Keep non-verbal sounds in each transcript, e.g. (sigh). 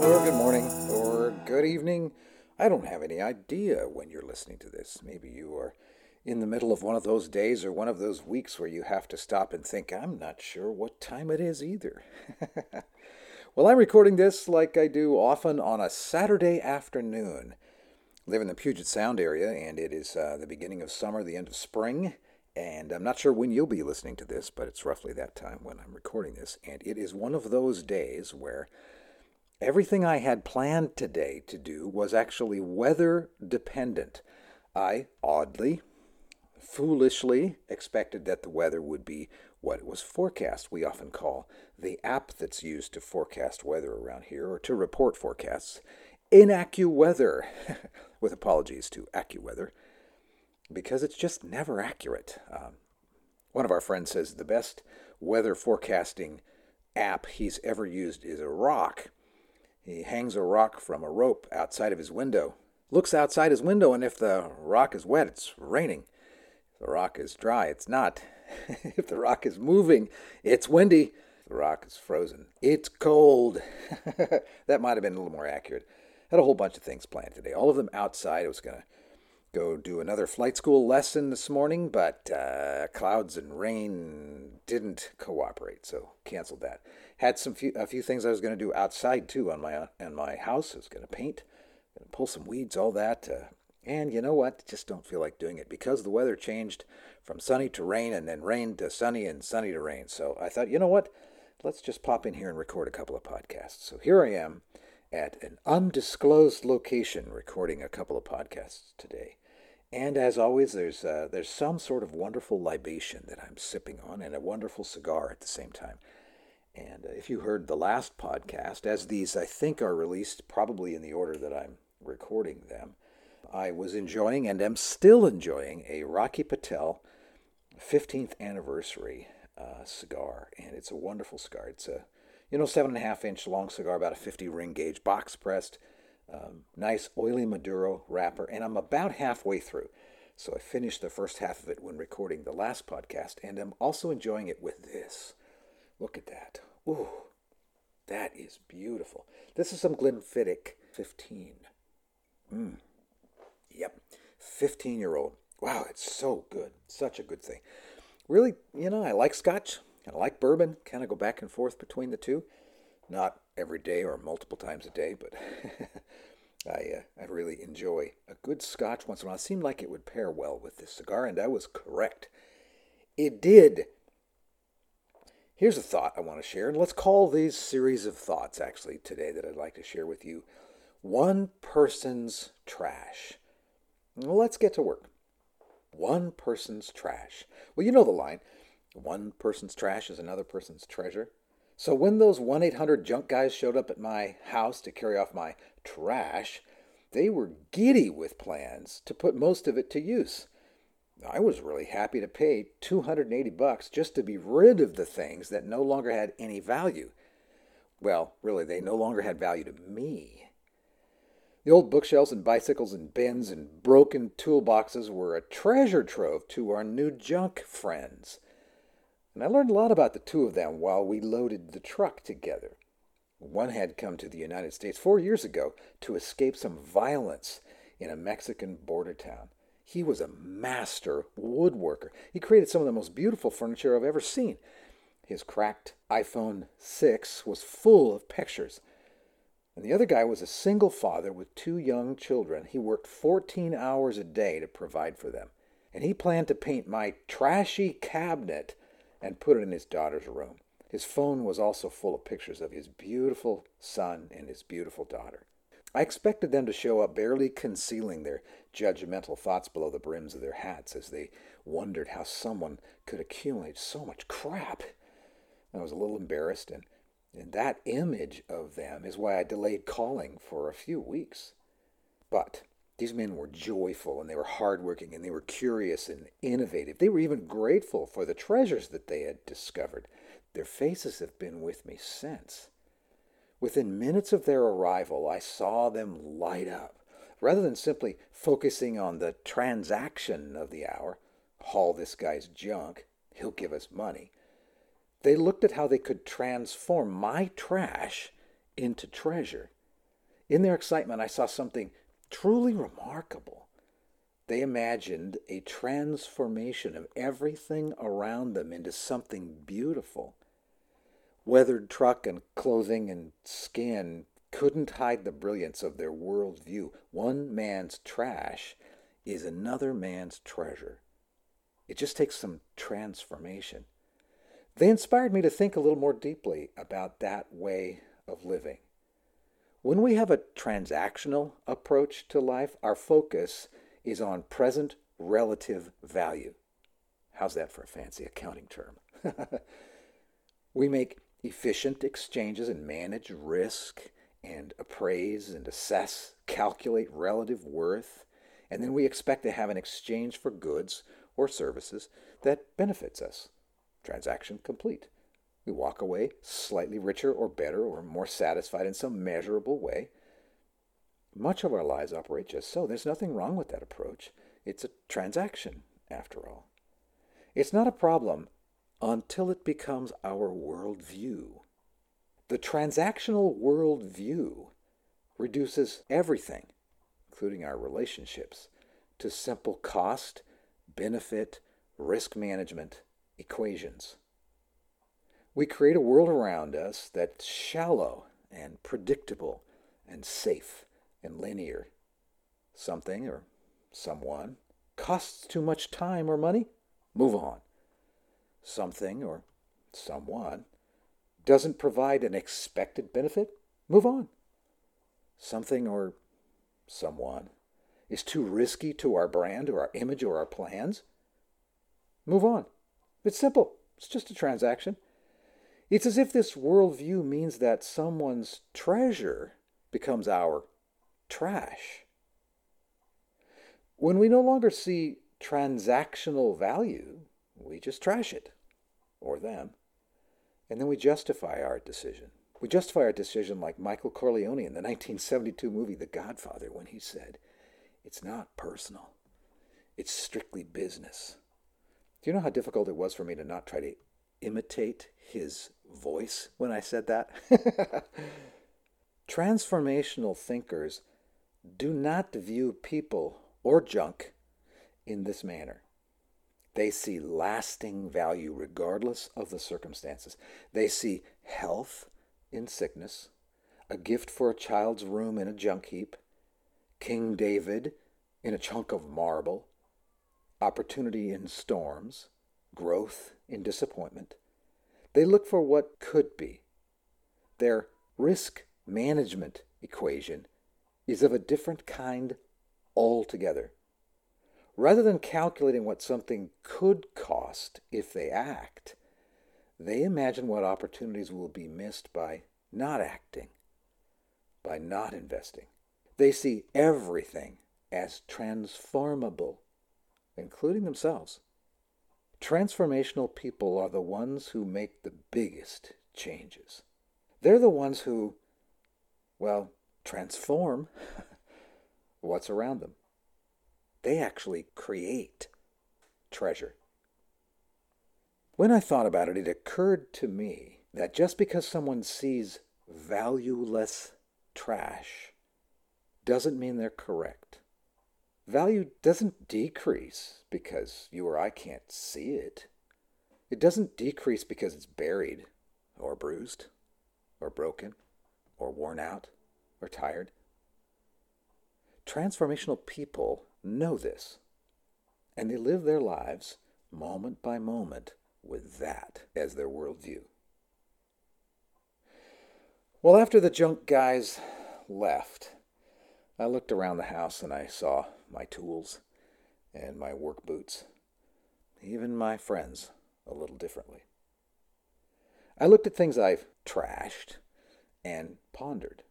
or good morning, or good evening. I don't have any idea when you're listening to this. Maybe you are in the middle of one of those days or one of those weeks where you have to stop and think, I'm not sure what time it is either. (laughs) well, I'm recording this like I do often on a Saturday afternoon. I live in the Puget Sound area, and it is uh, the beginning of summer, the end of spring. And I'm not sure when you'll be listening to this, but it's roughly that time when I'm recording this. And it is one of those days where everything I had planned today to do was actually weather dependent. I, oddly, foolishly expected that the weather would be what it was forecast. We often call the app that's used to forecast weather around here or to report forecasts InaccuWeather, (laughs) with apologies to AccuWeather, because it's just never accurate. Um, one of our friends says the best weather forecasting app he's ever used is a rock. He hangs a rock from a rope outside of his window, looks outside his window, and if the rock is wet, it's raining If the rock is dry, it's not. (laughs) if the rock is moving, it's windy. If the rock is frozen, it's cold. (laughs) that might have been a little more accurate. Had a whole bunch of things planned today, all of them outside. I was going to go do another flight school lesson this morning, but uh, clouds and rain didn't cooperate, so canceled that. Had some few, a few things I was going to do outside too on my on my house. I was going to paint, going to pull some weeds, all that. Uh, and you know what? Just don't feel like doing it because the weather changed from sunny to rain and then rain to sunny and sunny to rain. So I thought, you know what? Let's just pop in here and record a couple of podcasts. So here I am at an undisclosed location recording a couple of podcasts today. And as always, there's uh, there's some sort of wonderful libation that I'm sipping on, and a wonderful cigar at the same time. And uh, if you heard the last podcast, as these I think are released probably in the order that I'm recording them, I was enjoying and am still enjoying a Rocky Patel 15th anniversary uh, cigar, and it's a wonderful cigar. It's a you know seven and a half inch long cigar, about a 50 ring gauge, box pressed, um, nice oily Maduro wrapper, and I'm about halfway through. So I finished the first half of it when recording the last podcast, and I'm also enjoying it with this. Look at that. Ooh, that is beautiful. This is some Glenfiddich 15. Mmm. Yep. 15 year old. Wow, it's so good. Such a good thing. Really, you know, I like scotch. and I like bourbon. Kind of go back and forth between the two. Not every day or multiple times a day, but (laughs) I, uh, I really enjoy a good scotch once in a while. It seemed like it would pair well with this cigar, and I was correct. It did. Here's a thought I want to share, and let's call these series of thoughts actually today that I'd like to share with you one person's trash. Let's get to work. One person's trash. Well, you know the line one person's trash is another person's treasure. So when those 1 800 junk guys showed up at my house to carry off my trash, they were giddy with plans to put most of it to use. I was really happy to pay 280 bucks just to be rid of the things that no longer had any value. Well, really, they no longer had value to me. The old bookshelves and bicycles and bins and broken toolboxes were a treasure trove to our new junk friends. And I learned a lot about the two of them while we loaded the truck together. One had come to the United States four years ago to escape some violence in a Mexican border town. He was a master woodworker. He created some of the most beautiful furniture I've ever seen. His cracked iPhone 6 was full of pictures and the other guy was a single father with two young children. He worked 14 hours a day to provide for them. And he planned to paint my trashy cabinet and put it in his daughter's room. His phone was also full of pictures of his beautiful son and his beautiful daughter. I expected them to show up barely concealing their judgmental thoughts below the brims of their hats as they wondered how someone could accumulate so much crap. I was a little embarrassed, and, and that image of them is why I delayed calling for a few weeks. But these men were joyful and they were hardworking and they were curious and innovative. They were even grateful for the treasures that they had discovered. Their faces have been with me since. Within minutes of their arrival, I saw them light up. Rather than simply focusing on the transaction of the hour, haul this guy's junk, he'll give us money, they looked at how they could transform my trash into treasure. In their excitement, I saw something truly remarkable. They imagined a transformation of everything around them into something beautiful. Weathered truck and clothing and skin couldn't hide the brilliance of their world view. One man's trash is another man's treasure. It just takes some transformation. They inspired me to think a little more deeply about that way of living. When we have a transactional approach to life, our focus is on present relative value. How's that for a fancy accounting term? (laughs) we make efficient exchanges and manage risk and appraise and assess, calculate relative worth, and then we expect to have an exchange for goods or services that benefits us. Transaction complete. We walk away slightly richer or better or more satisfied in some measurable way. Much of our lives operate just so. There's nothing wrong with that approach. It's a transaction, after all. It's not a problem until it becomes our worldview. The transactional worldview reduces everything, including our relationships, to simple cost, benefit, risk management equations. We create a world around us that's shallow and predictable and safe and linear. Something or someone costs too much time or money, move on. Something or someone doesn't provide an expected benefit, move on. Something or someone is too risky to our brand or our image or our plans, move on. It's simple. It's just a transaction. It's as if this worldview means that someone's treasure becomes our trash. When we no longer see transactional value, we just trash it, or them, and then we justify our decision. We justify our decision like Michael Corleone in the 1972 movie The Godfather when he said, It's not personal, it's strictly business. Do you know how difficult it was for me to not try to imitate his voice when I said that? (laughs) Transformational thinkers do not view people or junk in this manner. They see lasting value regardless of the circumstances. They see health in sickness, a gift for a child's room in a junk heap, King David in a chunk of marble, opportunity in storms, growth in disappointment. They look for what could be. Their risk management equation is of a different kind altogether. Rather than calculating what something could cost if they act, they imagine what opportunities will be missed by not acting, by not investing. They see everything as transformable, including themselves. Transformational people are the ones who make the biggest changes. They're the ones who, well, transform (laughs) what's around them. They actually create treasure. When I thought about it, it occurred to me that just because someone sees valueless trash doesn't mean they're correct. Value doesn't decrease because you or I can't see it. It doesn't decrease because it's buried or bruised or broken or worn out or tired. Transformational people know this, and they live their lives moment by moment with that as their worldview. Well, after the junk guys left, I looked around the house and I saw my tools and my work boots, even my friends, a little differently. I looked at things I've trashed and pondered.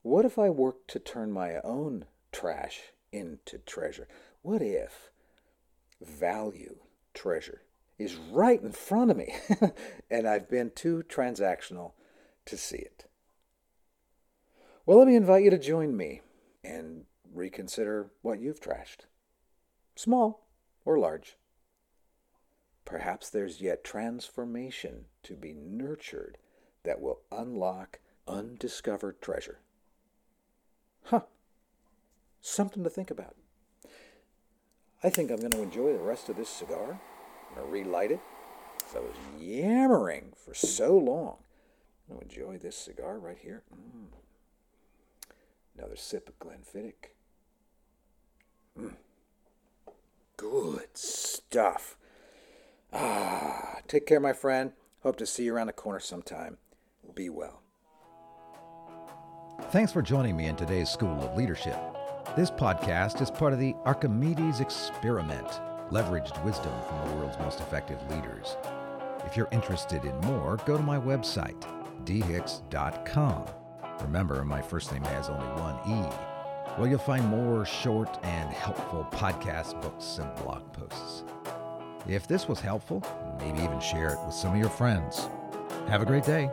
What if I worked to turn my own trash into treasure? What if value, treasure, is right in front of me (laughs) and I've been too transactional to see it? Well, let me invite you to join me and reconsider what you've trashed, small or large. Perhaps there's yet transformation to be nurtured that will unlock undiscovered treasure. Huh. Something to think about. I think I'm going to enjoy the rest of this cigar. I'm going to relight it I was yammering for so long. I'm going to enjoy this cigar right here. Mm. Another sip of Glenfiddich. Good stuff. Ah, take care, my friend. Hope to see you around the corner sometime. Be well. Thanks for joining me in today's School of Leadership. This podcast is part of the Archimedes Experiment, leveraged wisdom from the world's most effective leaders. If you're interested in more, go to my website, dhicks.com. Remember, my first name has only one E. Well, you'll find more short and helpful podcasts, books, and blog posts. If this was helpful, maybe even share it with some of your friends. Have a great day.